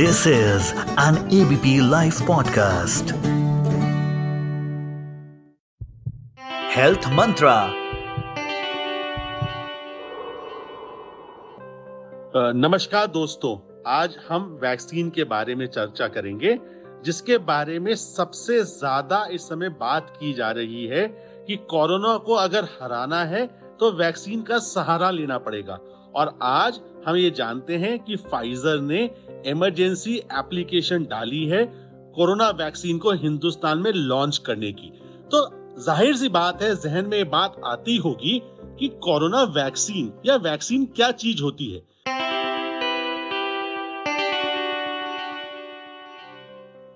This is an ABP Life podcast. Health Mantra. नमस्कार दोस्तों आज हम वैक्सीन के बारे में चर्चा करेंगे, जिसके बारे में सबसे ज़्यादा इस समय बात की जा रही है कि कोरोना को अगर हराना है तो वैक्सीन का सहारा लेना पड़ेगा और आज हम ये जानते हैं कि फाइजर ने इमरजेंसी एप्लीकेशन डाली है कोरोना वैक्सीन को हिंदुस्तान में लॉन्च करने की। तो ज़ाहिर सी बात है, जहन में बात आती होगी कि कोरोना वैक्सीन या वैक्सीन क्या चीज़ होती है।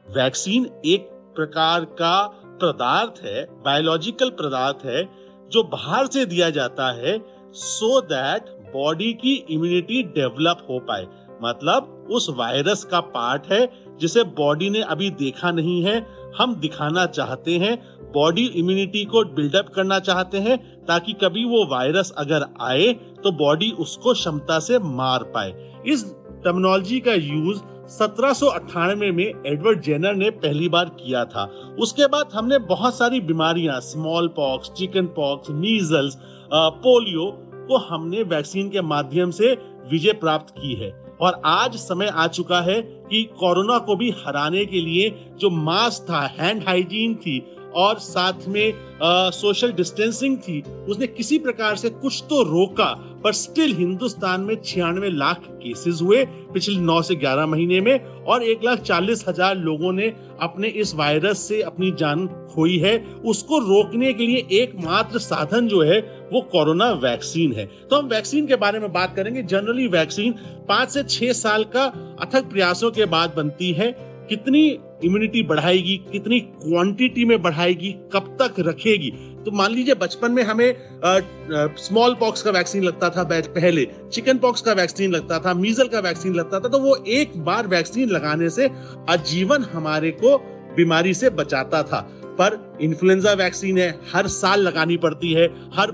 वैक्सीन एक प्रकार का पदार्थ है, बायोलॉजिकल पदार्थ है, जो बाहर से दिया जाता है सो दैट बॉडी की इम्यूनिटी डेवलप हो पाए। मतलब उस वायरस का पार्ट है जिसे बॉडी ने अभी देखा नहीं है। हम दिखाना चाहते हैं, बॉडी इम्यूनिटी को बिल्डअप करना चाहते हैं ताकि कभी वो वायरस अगर आए तो बॉडी उसको क्षमता से मार पाए। इस टर्मिनोलॉजी का यूज़ 1798 में एडवर्ड जेनर ने पहली बार किया था। उसके बाद हमने बहुत सारी बीमारियाँ small pox chicken pox measles polio को हमने वैक्सीन के माध्यम से विजय प्राप्त की है। और आज समय आ चुका है कि कोरोना को भी हराने के लिए जो मास्क था हैंड हाइजीन थी और साथ में आ, सोशल डिस्टेंसिंग थी। उसने किसी प्रकार से कुछ तो रोका पर स्टिल हिंदुस्तान में छियानवे लाख केसेस हुए पिछले नौ से ग्यारह महीने में और एक लाख चालीस हज़ार लोगों ने अपने इस वायरस से अपनी जान खोई है। उसको रोकने के लिए एकमात्र साधन जो है वो कोरोना वैक्सीन है। तो हम वैक्सीन के बारे में बात करेंगे। जनरली वैक्सीन पाँच से छह साल का अथक प्रयासों के बाद बनती है। कितनी इम्यूनिटी बढ़ाएगी, कितनी क्वांटिटी में बढ़ाएगी, कब तक रखेगी? तो मान लीजिए बचपन में हमें स्मॉल पॉक्स का वैक्सीन लगता था पहले चिकन पॉक्स का वैक्सीन लगता था मीजल का वैक्सीन लगता था तो वो एक बार वैक्सीन लगाने से आजीवन हमारे को बीमारी से बचाता था। पर इन्फ्लुएंजा वैक्सीन है, हर साल लगानी पड़ती है, हर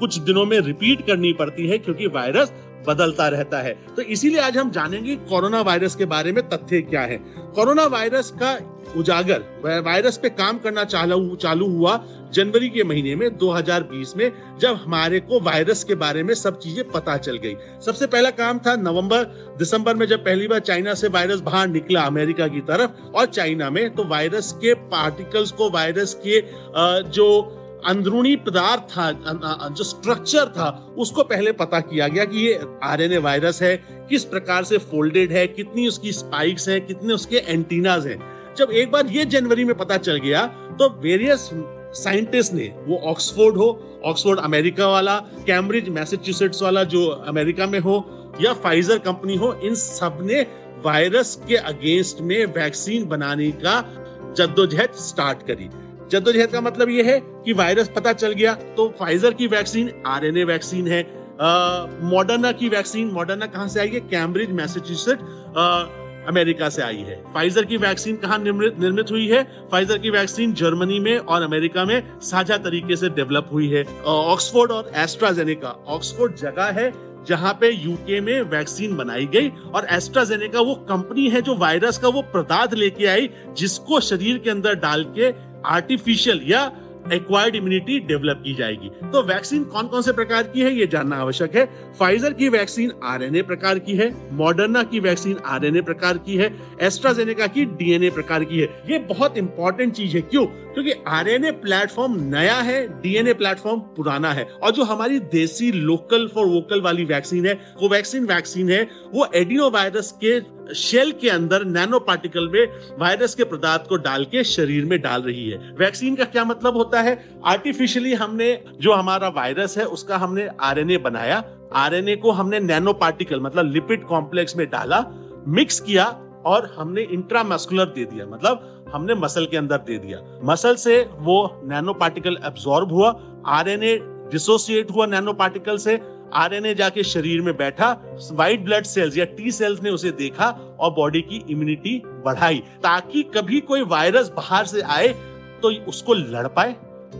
कुछ दिनों में रिपीट करनी पड़ती है, क्योंकि वायरस बदलता रहता है। तो इसीलिए आज हम जानेंगे कोरोना वायरस के बारे में तथ्य क्या है। कोरोना वायरस का उजागर वायरस पे काम करना चालू चालू हुआ जनवरी के महीने में 2020 में, जब हमारे को वायरस के बारे में सब चीज़ें पता चल गई। सबसे पहला काम था नवंबर, दिसंबर में जब पहली बार चाइना से वायरस बाहर निकला अमेरिका की तरफ़ और चाइना में तो वायरस के पार्टिकल्स को, वायरस के जो अंदरूनी पदार्थ था जो स्ट्रक्चर था, उसको पहले पता किया गया कि ये आरएनए वायरस है, किस प्रकार से फोल्डेड है, कितनी उसकी स्पाइक्स हैं, कितने उसके एंटीनाज हैं। जब एक बार ये जनवरी में पता चल गया तो वेरियस साइंटिस्ट ने, वो ऑक्सफोर्ड हो ऑक्सफोर्ड अमेरिका वाला कैम्ब्रिज मैसेच्यूसेट्स वाला जो अमेरिका में हो, या फाइजर कंपनी हो, इन सबने वायरस के अगेंस्ट में वैक्सीन बनाने का जद्दोजहद स्टार्ट करी। जद्दोजहद का मतलब ये है कि वायरस पता चल गया तो फाइजर की वैक्सीन आरएनए वैक्सीन है मॉडर्ना की वैक्सीन मॉडर्ना कहाँ से आई है? कैम्ब्रिज मैसेच्यूसेट अमेरिका से आई है। फाइजर की वैक्सीन कहाँ निर्मित निर्मित हुई है? फाइजर की वैक्सीन जर्मनी में और अमेरिका में साझा तरीके से डेवलप हुई है। ऑक्सफोर्ड और एस्ट्राजेनेका ऑक्सफोर्ड जगह है जहाँ पे यूके में वैक्सीन बनाई गई और एस्ट्राजेनेका वो कंपनी है जो वायरस का वो पदार्थ लेके आई जिसको शरीर के अंदर डाल के आर्टिफिशियल या एक्वायर्ड इम्यूनिटी डेवलप की जाएगी। तो वैक्सीन कौन कौन से प्रकार की है, ये जानना आवश्यक है। फाइजर की वैक्सीन आरएनए प्रकार की है मॉडर्ना की वैक्सीन आरएनए प्रकार की है एस्ट्राजेनेका की डीएनए प्रकार की है। ये बहुत इंपॉर्टेंट चीज़ है। क्यों? क्योंकि आरएनए प्लेटफॉर्म नया है, डीएनए प्लेटफॉर्म पुराना है। और जो हमारी देसी लोकल फॉर वोकल वाली वैक्सीन है, कोवैक्सीन वैक्सीन है, वो एडिनो वायरस के शेल के अंदर नैनो पार्टिकल में वायरस के पदार्थ को डाल के शरीर में डाल रही है। वैक्सीन का क्या मतलब होता है? आर्टिफिशियली हमने जो हमारा वायरस है, उसका हमने आरएनए बनाया। आरएनए को हमने नैनो पार्टिकल मतलब लिपिड कॉम्प्लेक्स में डाला, मिक्स किया और हमने इंट्रामस्कुलर दे दिया मतलब हमने मसल के अंदर दे दिया। मसल से वो नैनो पार्टिकल एब्सॉर्ब हुआ आरएनए डिसोसिएट हुआ नैनो पार्टिकल से आरएनए जाके शरीर में बैठा व्हाइट ब्लड सेल्स या टी सेल्स ने उसे देखा और बॉडी की इम्यूनिटी बढ़ाई, ताकि कभी कोई वायरस बाहर से आए तो उसको लड़ पाए,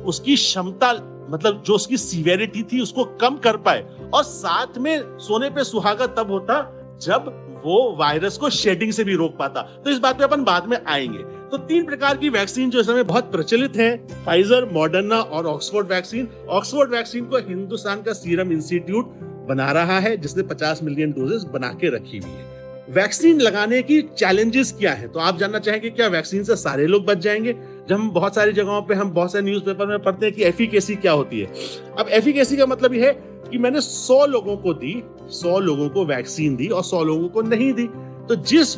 उसकी क्षमता मतलब जो उसकी सीवेरिटी थी, उसको कम कर पाए। और साथ में सोने पे सुहागा तब होता जब वो वायरस को शेडिंग से भी रोक पाता। तो इस बात पे अपन बाद में आएँगे। तो तीन प्रकार की वैक्सीन जो इस समय बहुत प्रचलित है फाइजर मॉडर्ना और ऑक्सफोर्ड वैक्सीन ऑक्सफोर्ड वैक्सीन को हिंदुस्तान का सीरम इंस्टीट्यूट बना रहा है, जिसने 50 मिलियन डोजेस बना के रखी हुई है। वैक्सीन लगाने की चैलेंजेस क्या है? तो आप जानना चाहेंगे क्या वैक्सीन से सारे लोग बच जाएँगे? जब हम बहुत सारी जगहों पे हम बहुत सारे न्यूज़पेपर में पढ़ते हैं कि एफिकेसी क्या होती है। अब एफिकेसी का मतलब यह है कि मैंने 100 लोगों को दी 100 लोगों को वैक्सीन दी और 100 लोगों को नहीं दी। तो जिस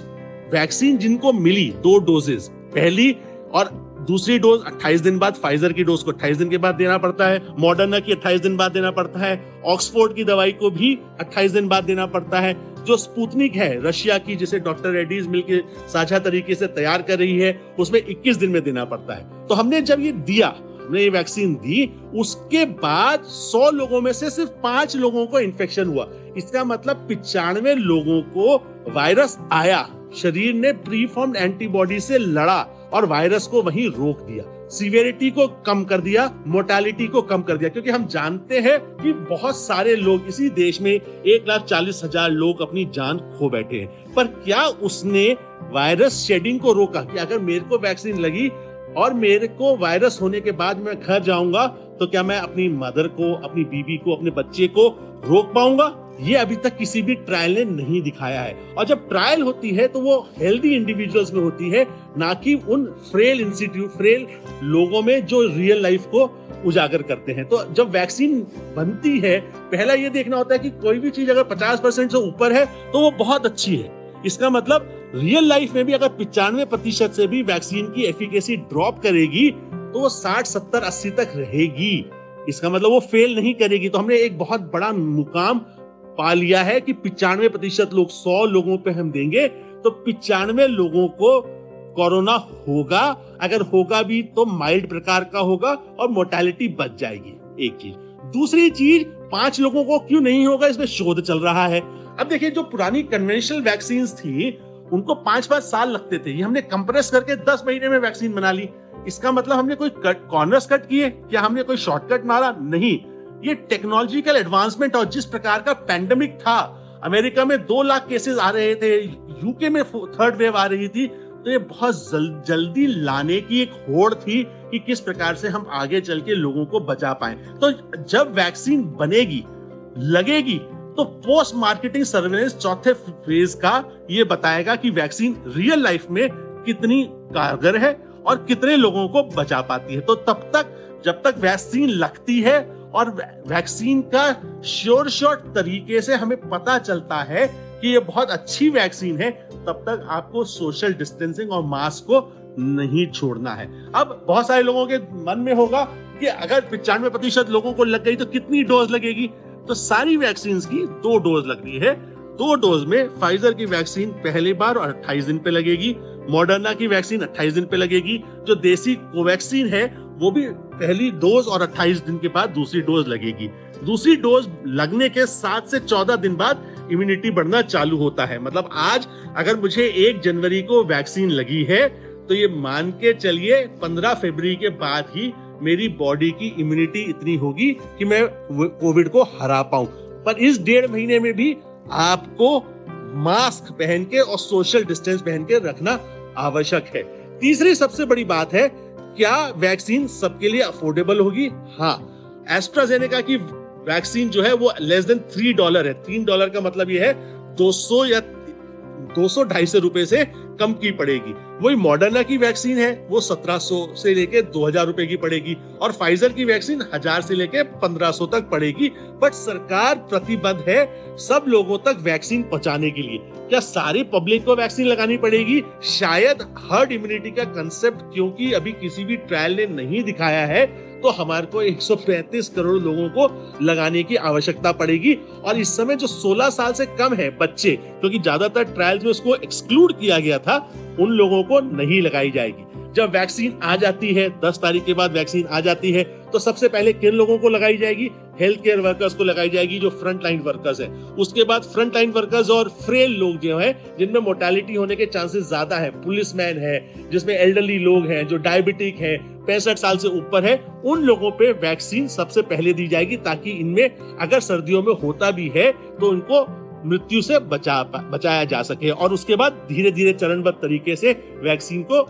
वैक्सीन जिनको मिली दो डोजेस, पहली और दूसरी डोज 28 दिन बाद फाइजर की डोज को 28 दिन के बाद देना पड़ता है मॉडर्ना की 28 दिन बाद देना पड़ता है ऑक्सफोर्ड की दवाई को भी 28 दिन बाद देना पड़ता है। जो स्पुतनिक है, रशिया की, जिसे डॉक्टर रेड्डीज मिलकर साझा तरीके से तैयार कर रही है, उसमें 21 दिन में देना पड़ता है। तो हमने जब ये दिया ये वैक्सीन दी, उसके बाद 100 लोगों में से सिर्फ़ पाँच लोगों को इन्फेक्शन हुआ। इसका मतलब पिचानवे लोगों को वायरस आया। शरीर ने प्रीफॉर्म्ड एंटीबॉडी से लड़ा और वायरस को वहीं रोक दिया। सीवियरिटी को कम कर दिया मोर्टेलिटी को कम कर दिया, क्योंकि हम जानते हैं कि बहुत सारे लोग इसी देश में एक लाख चालीस हज़ार लोग अपनी जान खो बैठे हैं। पर क्या उसने वायरस शेडिंग को रोका कि अगर मेरे को वैक्सीन लगी और मेरे को वायरस होने के बाद मैं घर जाऊँगा तो क्या मैं अपनी मदर को, अपनी बीबी को, अपने बच्चे को रोक पाऊँगा? ये अभी तक किसी भी ट्रायल ने नहीं दिखाया है। और जब ट्रायल होती है तो वो हेल्दी इंडिविजुअल्स में होती है, ना कि उन फ्रेल इंस्टीट्यूट फ्रेल लोगों में जो रियल लाइफ को उजागर करते हैं। तो जब वैक्सीन बनती है, पहला ये देखना होता है कि कोई भी चीज़ अगर 50 परसेंट से ऊपर है तो वो बहुत अच्छी है। इसका मतलब रियल लाइफ में भी अगर पिचानवे प्रतिशत से भी वैक्सीन की एफिकेसी ड्रॉप करेगी तो वो साठ, सत्तर, अस्सी तक रहेगी। इसका मतलब वो फेल नहीं करेगी। तो हमने एक बहुत बड़ा मुकाम पा लिया है कि पिचानवे प्रतिशत लोग, सौ लोगों पे हम देंगे तो पिचानवे लोगों को कोरोना होगा। अगर होगा भी तो माइल्ड प्रकार का होगा और मोर्टेलिटी बच जाएगी, एक चीज़। दूसरी चीज़, पाँच लोगों को क्यों नहीं होगा? इसमें शोध चल रहा है। अब देखिए, जो पुरानी कन्वेंशनल वैक्सीन थी उनको पाँच पाँच साल लगते थे। ये हमने कंप्रेस करके दस महीने में वैक्सीन बना ली। इसका मतलब हमने कोई कट कॉर्नर्स कट किए क्या हमने कोई शॉर्टकट मारा? नहीं। ये टेक्नोलॉजिकल एडवांसमेंट और जिस प्रकार का पैंडमिक था अमेरिका में दो लाख केसेस आ रहे थे यूके में थर्ड वेव आ रही थी तो ये बहुत जल, जल्दी लाने की एक होड़ थी कि किस प्रकार से हम आगे चल के लोगों को बचा पाए। तो जब वैक्सीन बनेगी लगेगी तो पोस्ट मार्केटिंग सर्वेलेंस चौथे फ़ेज़ का ये बताएगा कि वैक्सीन रियल लाइफ में कितनी कारगर है और कितने लोगों को बचा पाती है। तो तब तक, जब तक वैक्सीन लगती है और वैक्सीन का श्योर शॉर्ट तरीके से हमें पता चलता है कि ये बहुत अच्छी वैक्सीन है, तब तक आपको सोशल डिस्टेंसिंग और मास्क को नहीं छोड़ना है। अब बहुत सारे लोगों के मन में होगा कि अगर पिचानवे प्रतिशत लोगों को लग गई तो कितनी डोज लगेगी? तो सारी वैक्सीन की दो डोज लग रही है। दो डोज में फाइजर की वैक्सीन पहली बार और 28 दिन पे लगेगी। मॉडर्ना की वैक्सीन 28 दिन पे लगेगी। जो देसी कोवैक्सीन है, वो भी पहली डोज और 28 दिन के बाद दूसरी डोज लगेगी। दूसरी डोज लगने के सात से चौदह दिन बाद इम्यूनिटी बढ़ना चालू होता है। मतलब आज अगर मुझे एक जनवरी को वैक्सीन लगी है तो ये मान के चलिए पंद्रह फरवरी के बाद ही मेरी बॉडी की इम्यूनिटी इतनी होगी कि मैं कोविड को हरा पाऊँ। पर इस डेढ़ महीने में भी आपको मास्क पहन के और सोशल डिस्टेंस पहन के रखना आवश्यक है। तीसरी सबसे बड़ी बात है, क्या वैक्सीन सबके लिए अफोर्डेबल होगी? हाँ। एस्ट्राजेनेका की वैक्सीन जो है वो लेस देन थ्री डॉलर है। तीन डॉलर का मतलब ये है 200 या 200 ढाई सौ रुपए से कम की पड़ेगी। वही मॉडर्ना की वैक्सीन है, वो 1700 से लेके 2000 रुपए की पड़ेगी और फाइजर की वैक्सीन हज़ार से लेके 1500 तक पड़ेगी। बट सरकार प्रतिबद्ध है सब लोगों तक वैक्सीन पहुँचाने के लिए। क्या सारी पब्लिक को वैक्सीन लगानी पड़ेगी? शायद हर्ड इम्यूनिटी का कंसेप्ट क्योंकि अभी किसी भी ट्रायल ने नहीं दिखाया है तो हमारे को 135 करोड़ लोगों को लगाने की आवश्यकता पड़ेगी। और इस समय जो 16 साल से कम है बच्चे, क्योंकि ज़्यादातर ट्रायल्स में उसको एक्सक्लूड किया गया था, उन लोगों को नहीं लगाई जाएगी। जब वैक्सीन आ जाती है, दस तारीख के बाद वैक्सीन आ जाती है तो सबसे पहले किन लोगों को लगाई जाएगी? हेल्थ केयर वर्कर्स को लगाई जाएगी, जो फ्रंट लाइन वर्कर्स है। उसके बाद फ्रंट लाइन वर्कर्स और फ्रेल लोग जो है, जिनमें मोर्टेलिटी होने के चांसेस ज़्यादा है पुलिसमैन है, जिसमें एल्डरली लोग हैं, जो डायबिटिक है, पैंसठ साल से ऊपर है, उन लोगों पे वैक्सीन सबसे पहले दी जाएगी, ताकि इनमें अगर सर्दियों में होता भी है तो उनको मृत्यु से बचा बचाया जा सके और उसके बाद धीरे धीरे चरणबद्ध तरीके से वैक्सीन को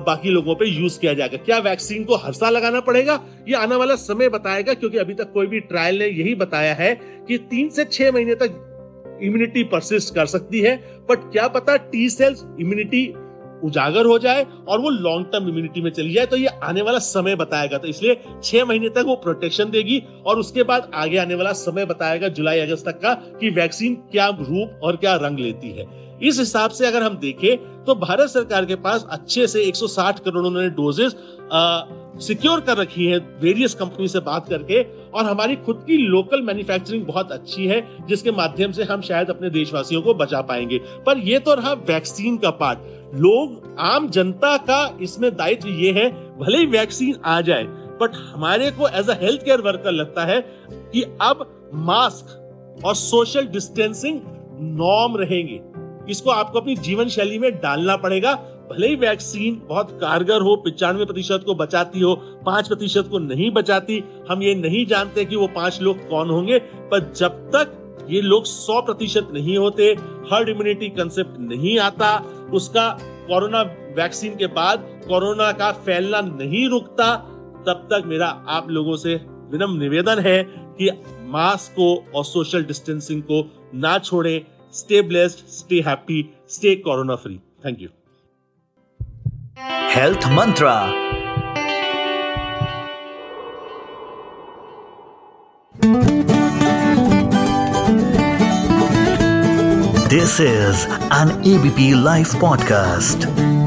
बाकी लोगों पे यूज़ किया जाएगा। क्या वैक्सीन को हर साल लगाना पड़ेगा? ये आने वाला समय बताएगा, क्योंकि अभी तक कोई भी ट्रायल ने यही बताया है कि तीन से छह महीने तक इम्यूनिटी परसिस्ट कर सकती है। बट क्या पता टी सेल्स इम्यूनिटी उजागर हो जाए और वो लॉन्ग टर्म इम्यूनिटी में चली जाए तो ये आने वाला समय बताएगा। तो इसलिए छह महीने तक वो प्रोटेक्शन देगी और उसके बाद आगे आने वाला समय बताएगा जुलाई अगस्त तक का कि वैक्सीन क्या रूप और क्या रंग लेती है। इस हिसाब से अगर हम देखें तो भारत सरकार के पास अच्छे से 160 करोड़ उन्होंने डोजेस सिक्योर कर रखी है। वेरियस कंपनी से बात करके और हमारी खुद की लोकल मैन्युफैक्चरिंग बहुत अच्छी है, जिसके माध्यम से हम शायद अपने देशवासियों को बचा पाएँगे। पर ये तो रहा वैक्सीन का पार्ट लोग, आम जनता का इसमें दायित्व ये है, भले ही वैक्सीन आ जाए बट हमारे को as a health care worker लगता है कि अब मास्क और सोशल डिस्टेंसिंग नॉर्म रहेंगे। इसको आपको अपनी जीवन शैली में डालना पड़ेगा। भले ही वैक्सीन बहुत कारगर हो, पिचानवे प्रतिशत को बचाती हो, पाँच प्रतिशत को नहीं बचाती, हम ये नहीं जानते कि वो पाँच लोग कौन होंगे, पर जब तक ये लोग सौ प्रतिशत नहीं होते हर्ड इम्यूनिटी कंसेप्ट नहीं आता, उसका कोरोना वैक्सीन के बाद कोरोना का फैलना नहीं रुकता, तब तक मेरा आप लोगों से विनम्र निवेदन है कि मास्क को और सोशल डिस्टेंसिंग को ना छोड़े। Stay blessed, stay happy, stay corona free. Thank you. Health Mantra This is an ABP Life podcast.